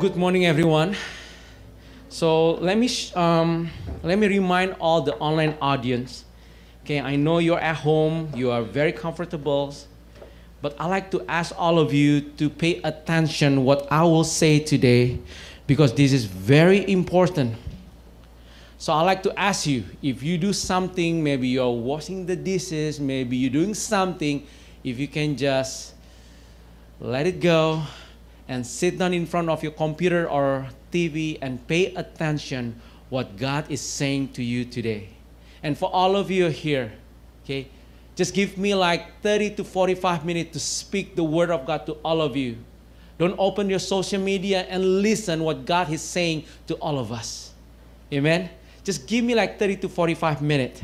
Good morning, everyone. So let me um, let me remind all the online audience. Okay, I know you're at home, you are very comfortable, but I like to ask all of you to pay attention what I will say today, because this is very important. So I like to ask you if you do something, maybe you're washing the dishes, maybe you're doing something, if you can just let it go and sit down in front of your computer or TV and pay attention what God is saying to you today. And for all of you here, okay, just give me like 30 to 45 minutes to speak the word of God to all of you. Don't open your social media and listen what God is saying to all of us. Amen. Just give me like 30 to 45 minutes.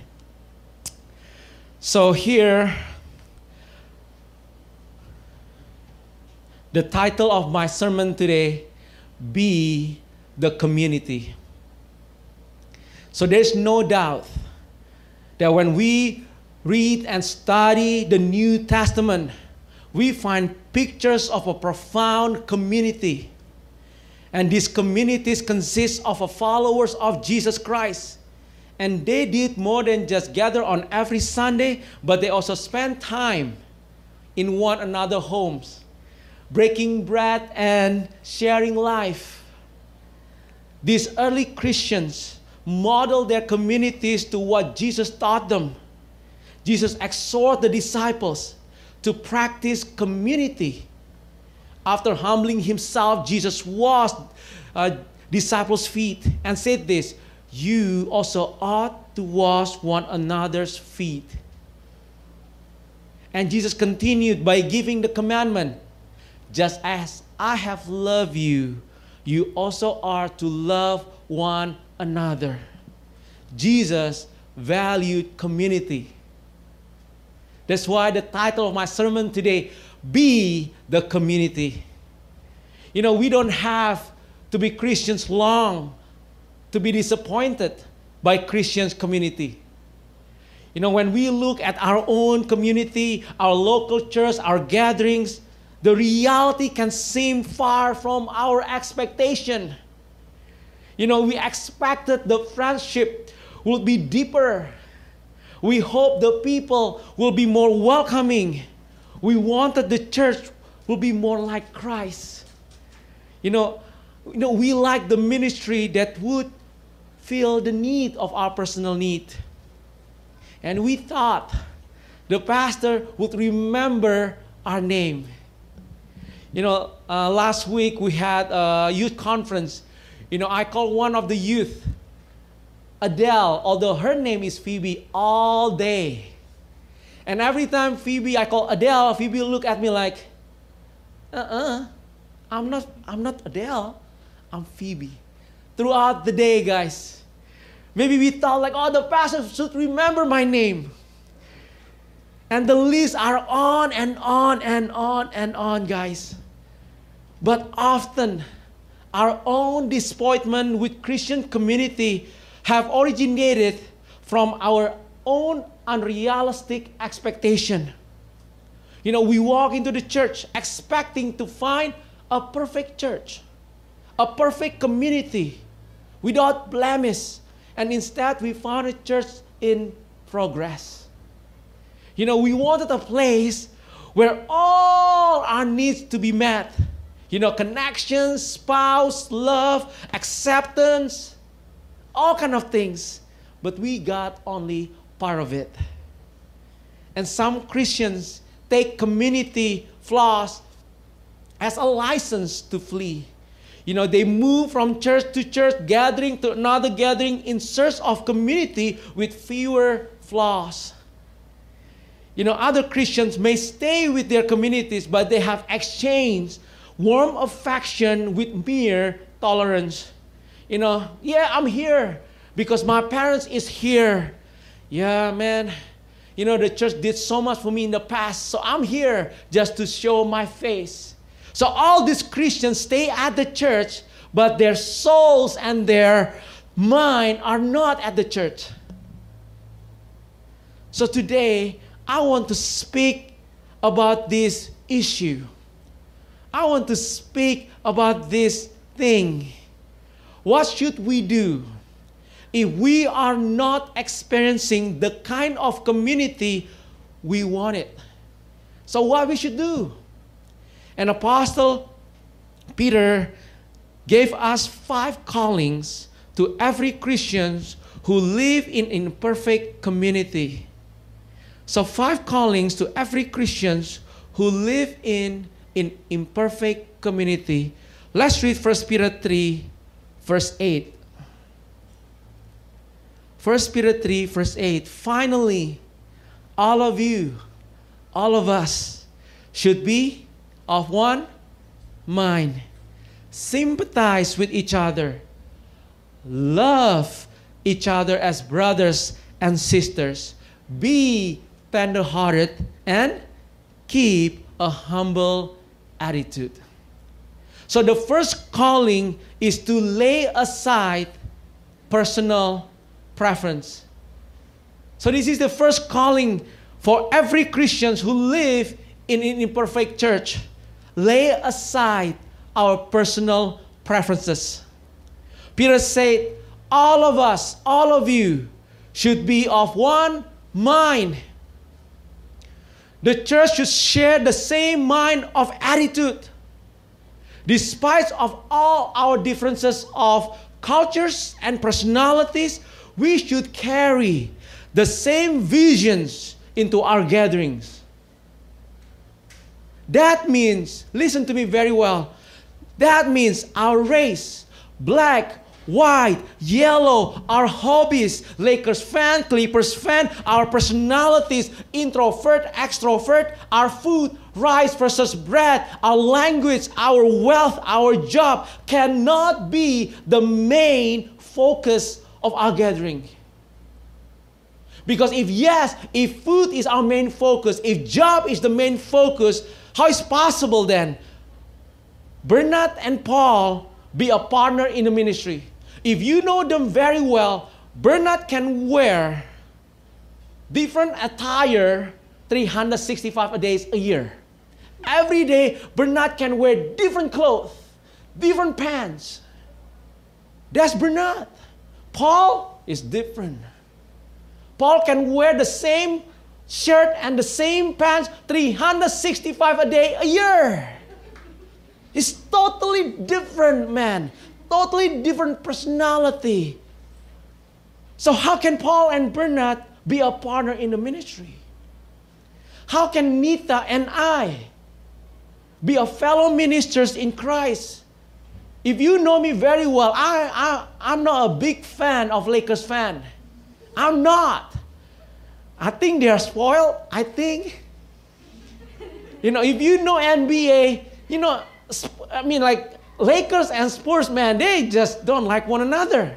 So here the title of my sermon today be the community. So there's no doubt that when we read and study the New Testament, we find pictures of a profound community. And these communities consist of followers of Jesus Christ. And they did more than just gather on every Sunday, but they also spent time in one another homes, breaking bread and sharing life. These early Christians model their communities to what Jesus taught them. Jesus exhorted the disciples to practice community. After humbling himself, Jesus washed uh, disciples' feet and said this You also ought to wash one another's feet. And Jesus continued by giving the commandment just as I have loved you, you also are to love one another. Jesus valued community. That's why the title of my sermon today, Be the Community. You know, we don't have to be Christians long to be disappointed by Christians community. You know, when we look at our own community, our local church, our gatherings, the reality can seem far from our expectation. You know, we expected the friendship will be deeper. We hope the people will be more welcoming. We wanted the church will be more like Christ. You know, you know, we like the ministry that would fill the need of our personal need. And we thought the pastor would remember our name. You know, uh, last week we had a youth conference. You know, I called one of the youth Adele, although her name is Phoebe, all day. And every time Phoebe, I call Adele, Phoebe look at me like, uh-uh, I'm not, I'm not Adele, I'm Phoebe. Throughout the day, guys. Maybe we thought like, oh, the pastor should remember my name. And the lists are on and on and on and on, guys. But often, our own disappointment with Christian community have originated from our own unrealistic expectation. You know, we walk into the church expecting to find a perfect church, a perfect community without blemish, and instead we found a church in progress. You know, we wanted a place where all our needs to be met. You know, connections, spouse, love, acceptance, all kind of things. But we got only part of it. And some Christians take community flaws as a license to flee. You know, they move from church to church, gathering to another gathering in search of community with fewer flaws. You know, other Christians may stay with their communities, but they have exchanged warm affection with mere tolerance. You know, yeah, I'm here because my parents is here. Yeah, man. You know, the church did so much for me in the past, so I'm here just to show my face. So all these Christians stay at the church, but their souls and their mind are not at the church. So today, I want to speak about this issue. I want to speak about this thing. What should we do if we are not experiencing the kind of community we wanted? So, what we should do? And Apostle Peter gave us five callings to every Christian who live in imperfect community. So five callings to every Christian who live in in imperfect community. Let's read 1 Peter 3 verse 8. 1 Peter 3 verse 8. Finally, all of you, all of us should be of one mind. Sympathize with each other. Love each other as brothers and sisters. Be tender-hearted and keep a humble attitude. So the first calling is to lay aside personal preference. So this is the first calling for every Christians who live in an imperfect church. Lay aside our personal preferences. Peter said, all of us, all of you should be of one mind. The church should share the same mind of attitude. Despite of all our differences of cultures and personalities, we should carry the same visions into our gatherings. That means, listen to me very well, that means our race, black, white, yellow, our hobbies, Lakers fan, Clippers fan, our personalities, introvert, extrovert, our food, rice versus bread, our language, our wealth, our job cannot be the main focus of our gathering. Because if yes, if food is our main focus, if job is the main focus, how is possible then Bernard and Paul be a partner in the ministry? If you know them very well, Bernard can wear different attire 365 days a year. Every day, Bernard can wear different clothes, different pants. That's Bernard. Paul is different. Paul can wear the same shirt and the same pants 365 a day a year. He's totally different, man totally different personality. So, how can Paul and Bernard be a partner in the ministry? How can Nita and I be a fellow ministers in Christ? If you know me very well, I, I, I'm not a big fan of Lakers fan. I'm not. I think they are spoiled. I think. You know, if you know NBA, you know, I mean, like Lakers and Spurs, man, they just don't like one another.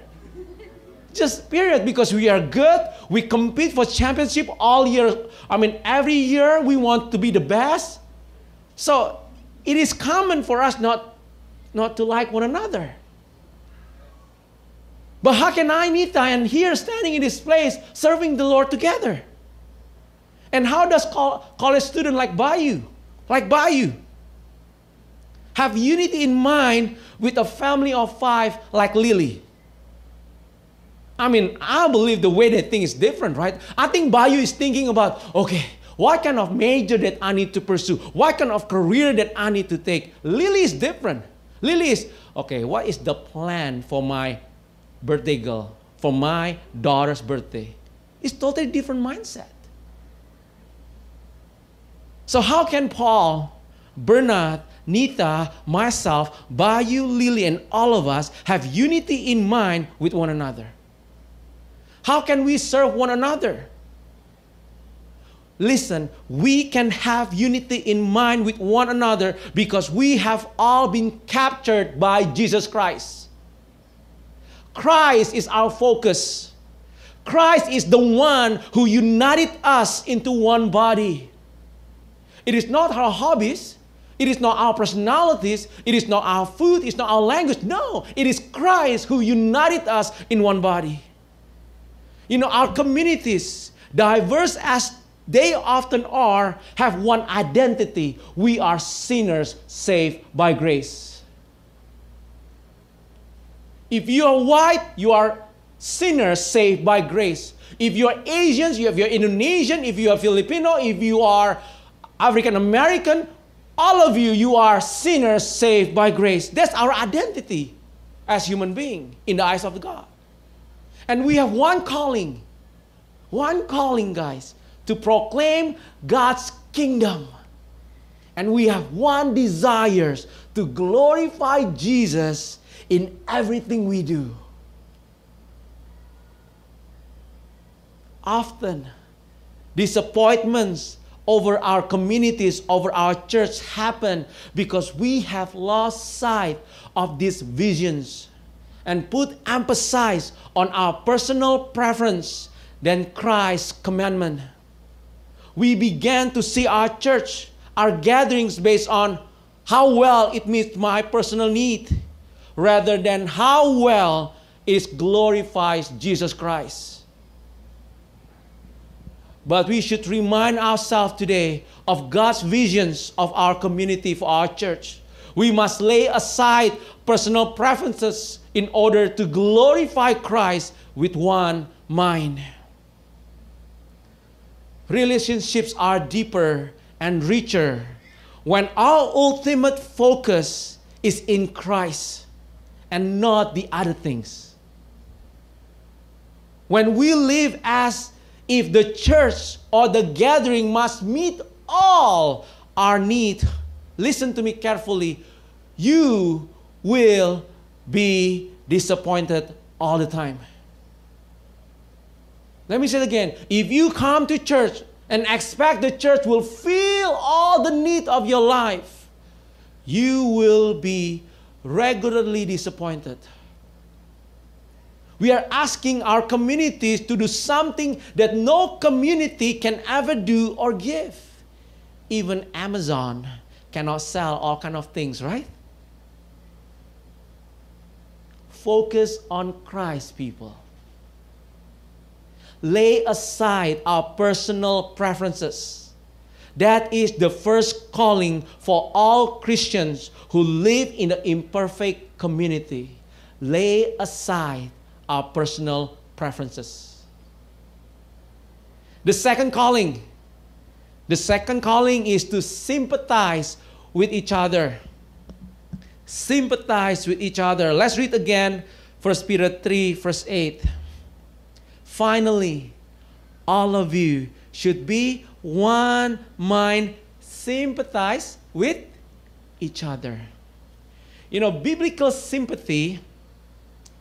Just period, because we are good. We compete for championship all year. I mean, every year we want to be the best. So it is common for us not, not to like one another. But how can I, Nita, and here standing in this place serving the Lord together? And how does college student like Bayou, like Bayou, have unity in mind with a family of five like Lily. I mean, I believe the way they think is different, right? I think Bayou is thinking about, okay, what kind of major that I need to pursue? What kind of career that I need to take? Lily is different. Lily is, okay, what is the plan for my birthday girl, for my daughter's birthday? It's totally different mindset. So how can Paul, Bernard, Nita, myself, Bayou, Lily, and all of us have unity in mind with one another. How can we serve one another? Listen, we can have unity in mind with one another because we have all been captured by Jesus Christ. Christ is our focus. Christ is the one who united us into one body. It is not our hobbies, it is not our personalities. It is not our food. It's not our language. No, it is Christ who united us in one body. You know, our communities, diverse as they often are, have one identity. We are sinners saved by grace. If you are white, you are sinners saved by grace. If you are Asians, if you're Indonesian, if you are Filipino, if you are African American, all of you, you are sinners saved by grace. That's our identity as human being in the eyes of God. And we have one calling, one calling, guys, to proclaim God's kingdom. And we have one desire to glorify Jesus in everything we do. Often, disappointments over our communities, over our church happen because we have lost sight of these visions and put emphasis on our personal preference than Christ's commandment. We began to see our church, our gatherings based on how well it meets my personal need rather than how well it glorifies Jesus Christ. But we should remind ourselves today of God's visions of our community for our church. We must lay aside personal preferences in order to glorify Christ with one mind. Relationships are deeper and richer when our ultimate focus is in Christ and not the other things. When we live as if the church or the gathering must meet all our need, listen to me carefully, you will be disappointed all the time. Let me say it again. If you come to church and expect the church will fill all the need of your life, you will be regularly disappointed. We are asking our communities to do something that no community can ever do or give. Even Amazon cannot sell all kind of things, right? Focus on Christ, people. Lay aside our personal preferences. That is the first calling for all Christians who live in the imperfect community. Lay aside our personal preferences. The second calling, the second calling is to sympathize with each other sympathize with each other. Let's read again 1 Peter 3, verse 8. Finally, all of you should be one mind, sympathize with each other. You know, biblical sympathy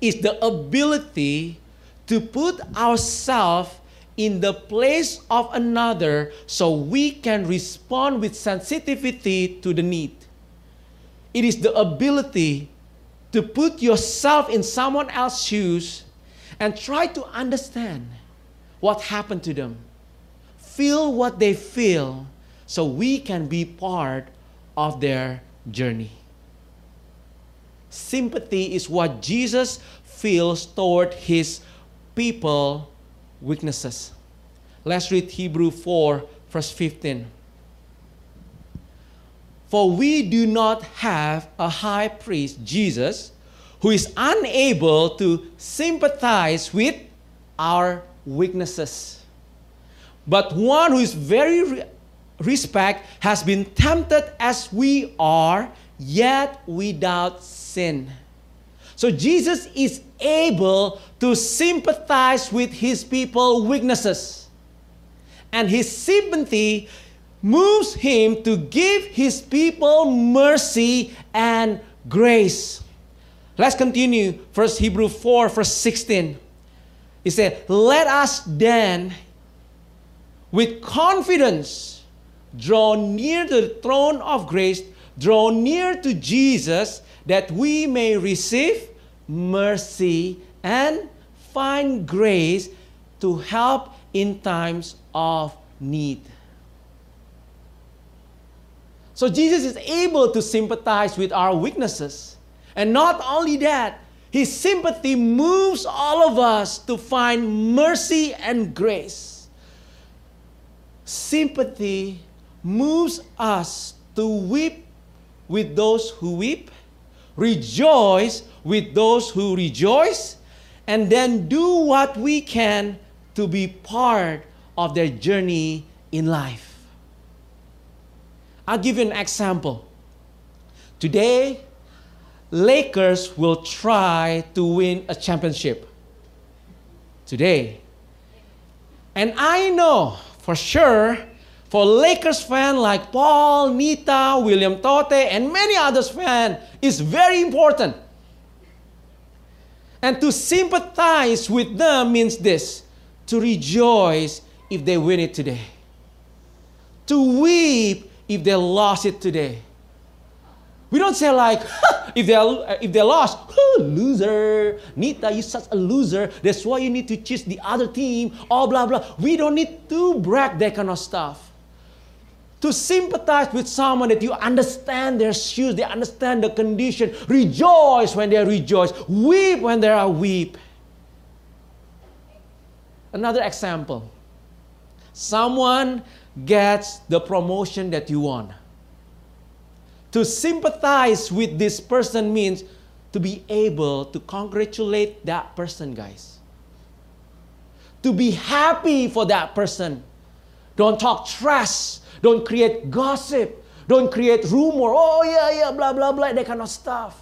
is the ability to put ourselves in the place of another so we can respond with sensitivity to the need. It is the ability to put yourself in someone else's shoes and try to understand what happened to them. Feel what they feel so we can be part of their journey. Sympathy is what Jesus feels toward his people weaknesses. Let's read Hebrew 4 verse 15. For we do not have a high priest, Jesus, who is unable to sympathize with our weaknesses, but one who is very re- respect has been tempted as we are, yet without sin. So Jesus is able to sympathize with his people weaknesses. And his sympathy moves him to give his people mercy and grace. Let's continue. First Hebrew 4, verse 16. He said, Let us then with confidence draw near to the throne of grace, draw near to Jesus, that we may receive mercy and find grace to help in times of need. So Jesus is able to sympathize with our weaknesses. And not only that, his sympathy moves all of us to find mercy and grace. Sympathy moves us to weep with those who weep, rejoice with those who rejoice, and then do what we can to be part of their journey in life. I'll give you an example. Today, Lakers will try to win a championship. Today. And I know for sure for Lakers fan like Paul, Nita, William Tote, and many others fan is very important. And to sympathize with them means this to rejoice if they win it today, to weep if they lost it today. We don't say like, if they if they lost, loser, Nita, you're such a loser. That's why you need to choose the other team. All blah blah. We don't need to brag that kind of stuff to sympathize with someone that you understand their shoes, they understand the condition. Rejoice when they rejoice, weep when they are weep. Another example someone gets the promotion that you want. To sympathize with this person means to be able to congratulate that person, guys. To be happy for that person. Don't talk trash don't create gossip. Don't create rumor. Oh, yeah, yeah, blah, blah, blah, that kind of stuff.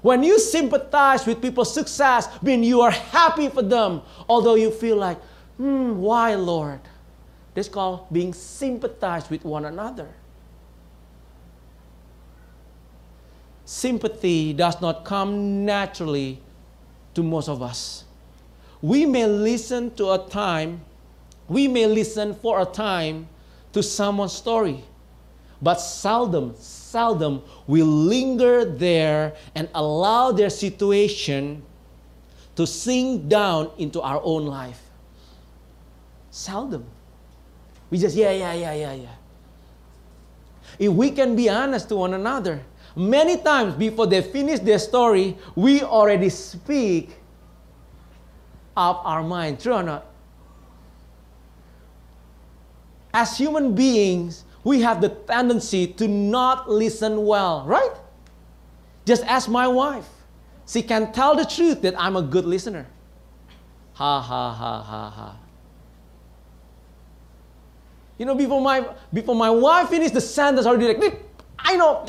When you sympathize with people's success, when you are happy for them, although you feel like, hmm, why, Lord? This called being sympathized with one another. Sympathy does not come naturally to most of us. We may listen to a time, we may listen for a time to someone's story, but seldom, seldom we linger there and allow their situation to sink down into our own life. Seldom. We just, yeah, yeah, yeah, yeah, yeah. If we can be honest to one another, many times before they finish their story, we already speak up our mind. True or not? As human beings, we have the tendency to not listen well, right? Just ask my wife. She can tell the truth that I'm a good listener. Ha ha ha ha ha. You know, before my before my wife finished the sentence, already like, I know.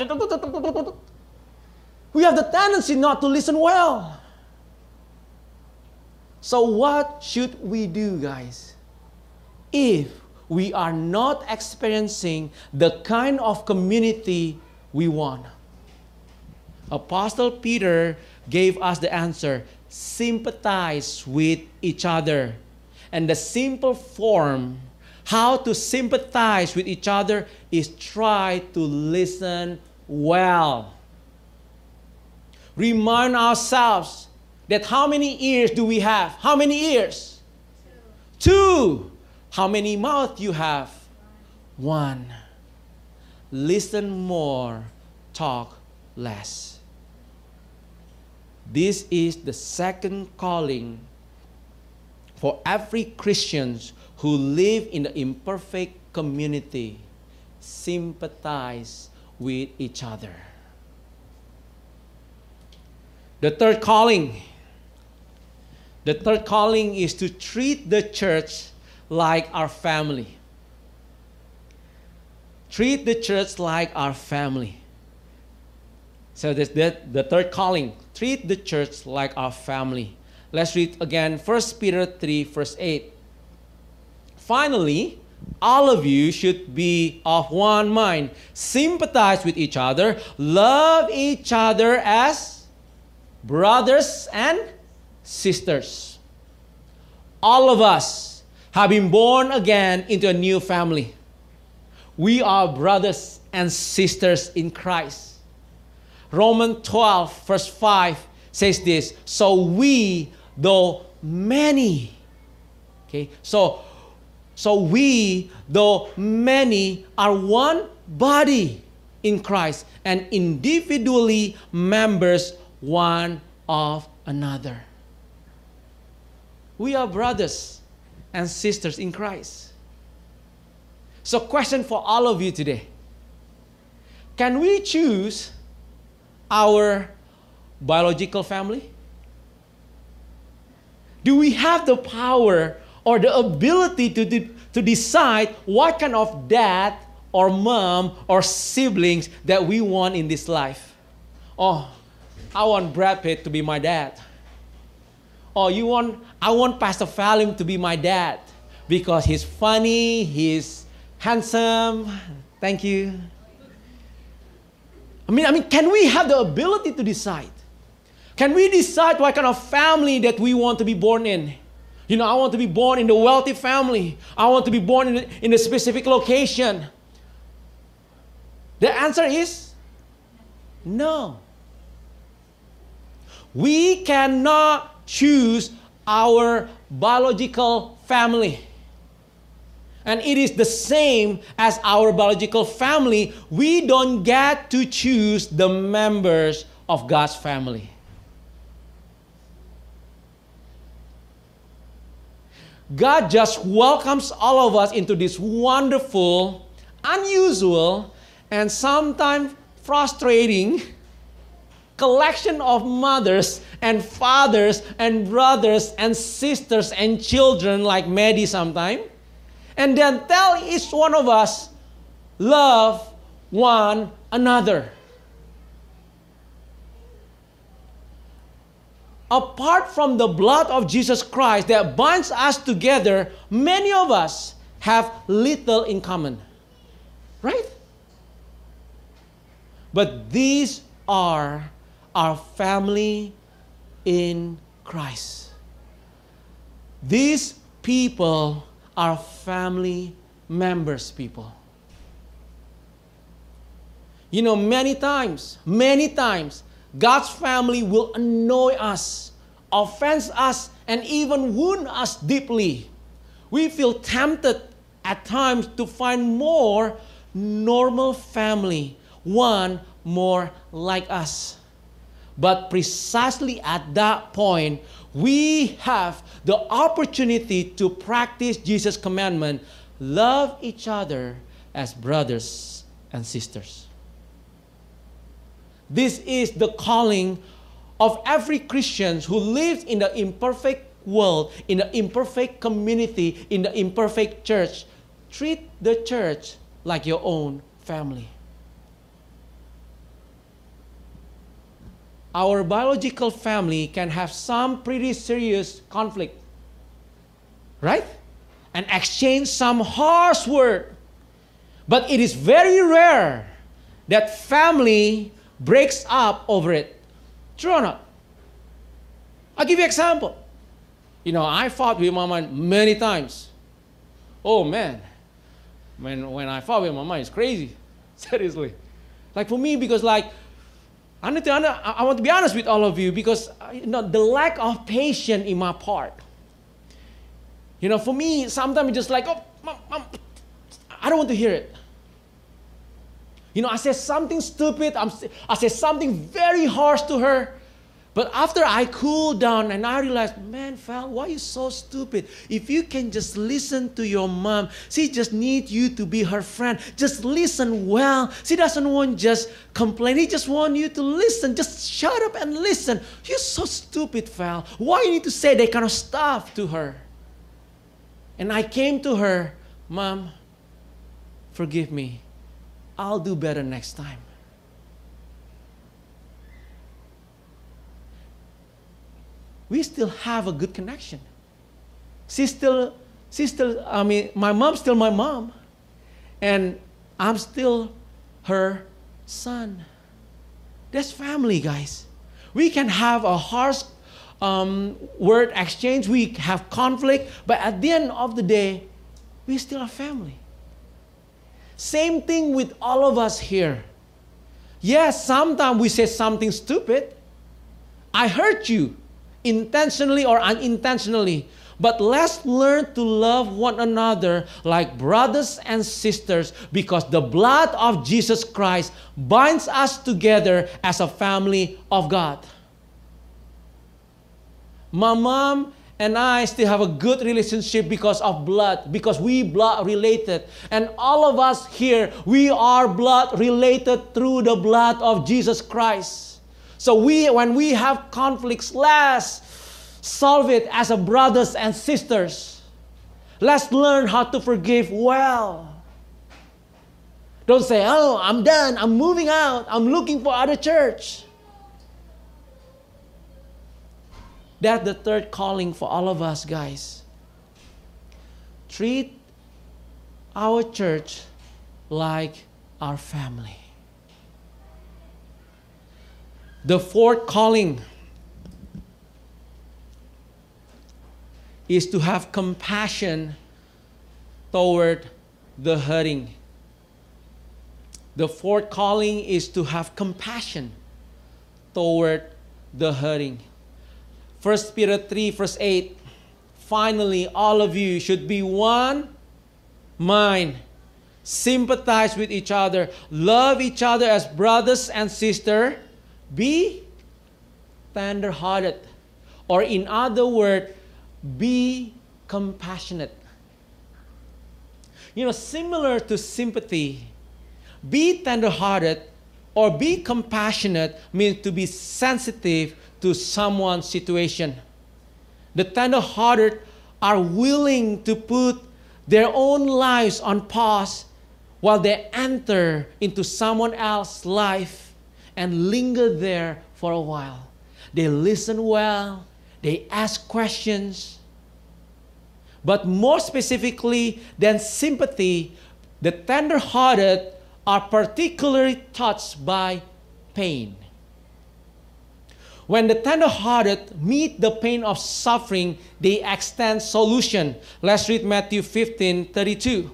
We have the tendency not to listen well. So what should we do, guys? If we are not experiencing the kind of community we want. Apostle Peter gave us the answer sympathize with each other. And the simple form, how to sympathize with each other, is try to listen well. Remind ourselves that how many ears do we have? How many ears? Two. Two. How many mouths you have? One. Listen more, talk less. This is the second calling for every Christian who live in the imperfect community. Sympathize with each other. The third calling. The third calling is to treat the church like our family. Treat the church like our family. So this, the, the third calling, treat the church like our family. Let's read again 1 Peter 3, verse 8. Finally, all of you should be of one mind, sympathize with each other, love each other as brothers and sisters. All of us have been born again into a new family. We are brothers and sisters in Christ. Romans 12, verse 5 says this So we, though many, okay, so so we, though many, are one body in Christ and individually members one of another. We are brothers and sisters in Christ. So, question for all of you today Can we choose our biological family? Do we have the power or the ability to, to, to decide what kind of dad or mom or siblings that we want in this life? Oh, I want Brad Pitt to be my dad. Oh, you want I want Pastor Falim to be my dad because he's funny, he's handsome. Thank you. I mean, I mean, can we have the ability to decide? Can we decide what kind of family that we want to be born in? You know, I want to be born in the wealthy family. I want to be born in, in a specific location. The answer is no. We cannot choose our biological family. And it is the same as our biological family. We don't get to choose the members of God's family. God just welcomes all of us into this wonderful, unusual, and sometimes frustrating collection of mothers and fathers and brothers and sisters and children like Maddie sometimes. And then tell each one of us, love one another. Apart from the blood of Jesus Christ that binds us together, many of us have little in common. Right? But these are our family in Christ. These people are family members, people. You know, many times, many times, God's family will annoy us, offend us, and even wound us deeply. We feel tempted at times to find more normal family, one more like us. But precisely at that point, we have the opportunity to practice Jesus' commandment love each other as brothers and sisters. This is the calling of every Christian who lives in the imperfect world, in the imperfect community, in the imperfect church. Treat the church like your own family. Our biological family can have some pretty serious conflict, right? And exchange some harsh word. But it is very rare that family breaks up over it. True or not? I'll give you an example. You know, I fought with my mom many times. Oh man, when when I fought with my mom, it's crazy. Seriously. Like for me, because like I, need to, I want to be honest with all of you because uh, you know, the lack of patience in my part. You know, for me, sometimes it's just like, oh, mom, mom, I don't want to hear it. You know, I say something stupid, I'm, I say something very harsh to her, but after I cooled down and I realized, man, Val, why are you so stupid? If you can just listen to your mom, she just needs you to be her friend. Just listen well. She doesn't want just complain. He just want you to listen. Just shut up and listen. You're so stupid, Val. Why you need to say that kind of stuff to her? And I came to her, Mom, forgive me. I'll do better next time. We still have a good connection. She's still, she's still, I mean, my mom's still my mom. And I'm still her son. That's family, guys. We can have a harsh um, word exchange, we have conflict, but at the end of the day, we still are family. Same thing with all of us here. Yes, sometimes we say something stupid. I hurt you intentionally or unintentionally. But let's learn to love one another like brothers and sisters because the blood of Jesus Christ binds us together as a family of God. My mom and I still have a good relationship because of blood, because we blood related. And all of us here, we are blood related through the blood of Jesus Christ. So we when we have conflicts, let's solve it as a brothers and sisters. Let's learn how to forgive well. Don't say, "Oh, I'm done. I'm moving out. I'm looking for other church." That's the third calling for all of us, guys. Treat our church like our family. The fourth calling is to have compassion toward the hurting. The fourth calling is to have compassion toward the hurting. 1 Peter 3, verse 8 Finally, all of you should be one mind, sympathize with each other, love each other as brothers and sisters, be tender hearted. Or, in other words, be compassionate. You know, similar to sympathy, be tender hearted or be compassionate means to be sensitive to someone's situation. The tender-hearted are willing to put their own lives on pause while they enter into someone else's life and linger there for a while. They listen well, they ask questions. But more specifically than sympathy, the tender-hearted are particularly touched by pain. When the tender-hearted meet the pain of suffering, they extend solution. Let's read Matthew 15, 32.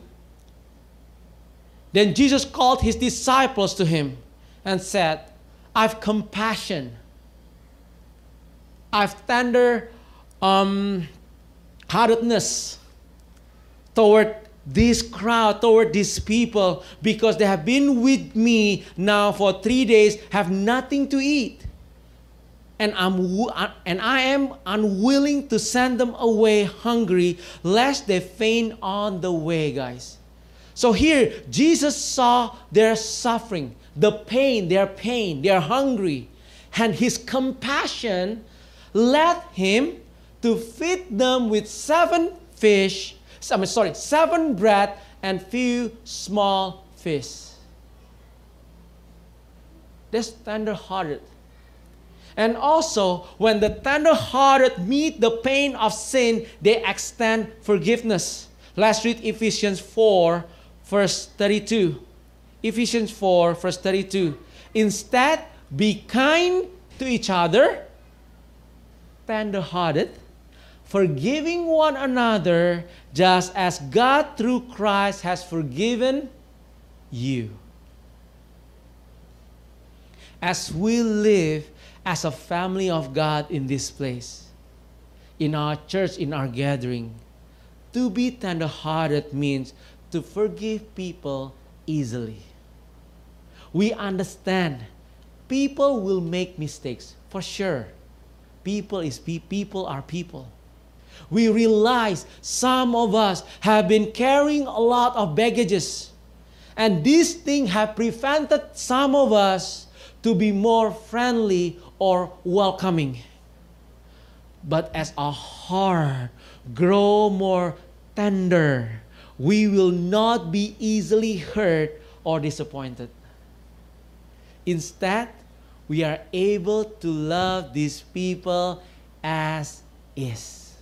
Then Jesus called his disciples to him and said, I've compassion. I've tender um, heartedness toward this crowd, toward these people, because they have been with me now for three days, have nothing to eat and, I'm, and I am unwilling to send them away hungry, lest they faint on the way, guys. So here, Jesus saw their suffering, the pain, their pain, they're hungry, and his compassion led him to feed them with seven fish, I mean, sorry, seven bread and few small fish. That's tender hearted. And also, when the tender-hearted meet the pain of sin, they extend forgiveness. Let's read Ephesians 4, verse 32. Ephesians 4, verse 32. Instead, be kind to each other, tender-hearted, forgiving one another, just as God through Christ has forgiven you. As we live as a family of God in this place, in our church, in our gathering. To be tenderhearted means to forgive people easily. We understand people will make mistakes for sure. People is pe- people are people. We realize some of us have been carrying a lot of baggages, and these things have prevented some of us to be more friendly or welcoming. But as our heart grow more tender, we will not be easily hurt or disappointed. Instead, we are able to love these people as is.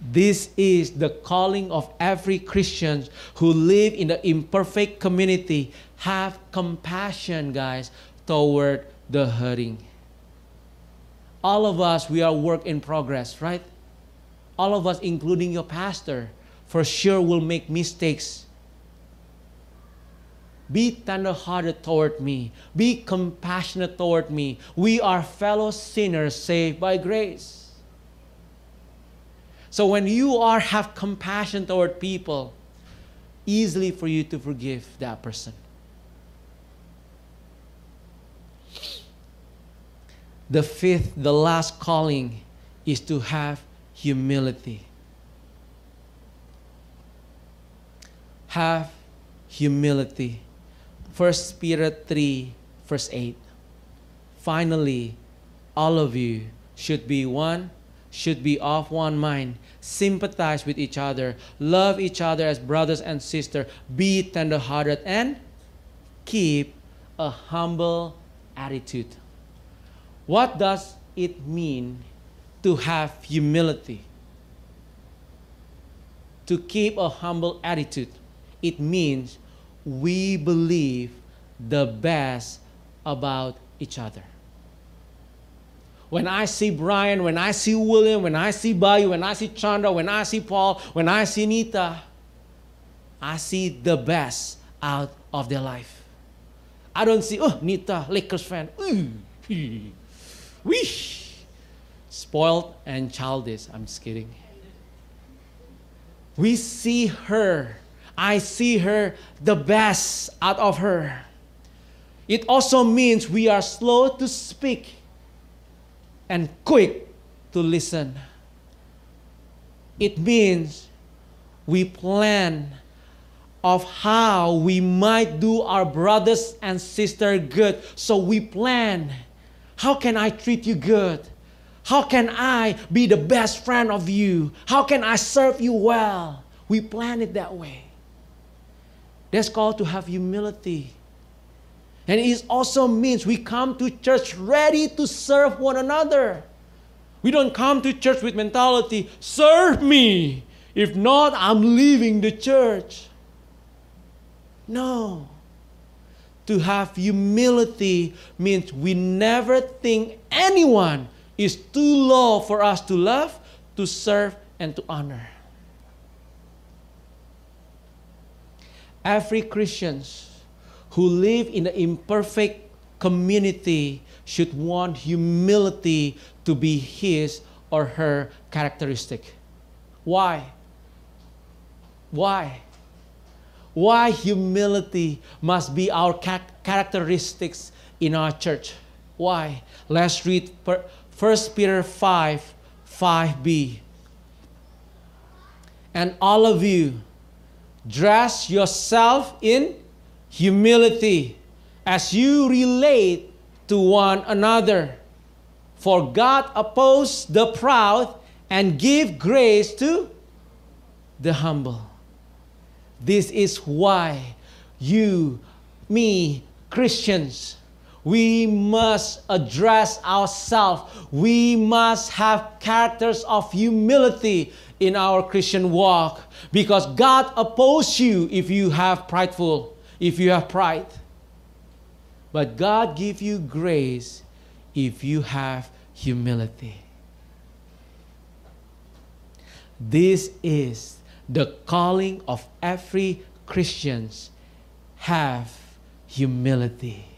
This is the calling of every Christian who live in the imperfect community. Have compassion, guys, toward the hurting. All of us, we are work in progress, right? All of us, including your pastor, for sure will make mistakes. Be tender-hearted toward me. Be compassionate toward me. We are fellow sinners saved by grace. So when you are have compassion toward people, easily for you to forgive that person. The fifth, the last calling is to have humility. Have humility. 1 Peter 3, verse 8. Finally, all of you should be one, should be of one mind, sympathize with each other, love each other as brothers and sisters, be tenderhearted, and keep a humble attitude. What does it mean to have humility? To keep a humble attitude. It means we believe the best about each other. When I see Brian, when I see William, when I see Bayu, when I see Chandra, when I see Paul, when I see Nita, I see the best out of their life. I don't see, oh, Nita, Lakers fan. Wish. Spoiled and childish. I'm just kidding. We see her. I see her the best out of her. It also means we are slow to speak and quick to listen. It means we plan of how we might do our brothers and sisters good. So we plan how can I treat you good? How can I be the best friend of you? How can I serve you well? We plan it that way. That's called to have humility. And it also means we come to church ready to serve one another. We don't come to church with mentality, serve me. If not, I'm leaving the church. No. To have humility means we never think anyone is too low for us to love, to serve, and to honor. Every Christians who live in an imperfect community should want humility to be his or her characteristic. Why? Why? why humility must be our characteristics in our church. Why? Let's read 1 Peter 5 5b. And all of you, dress yourself in humility as you relate to one another. For God opposes the proud and give grace to the humble. This is why you, me, Christians, we must address ourselves. We must have characters of humility in our Christian walk because God opposes you if you have prideful, if you have pride. But God give you grace if you have humility. This is the calling of every Christians have humility.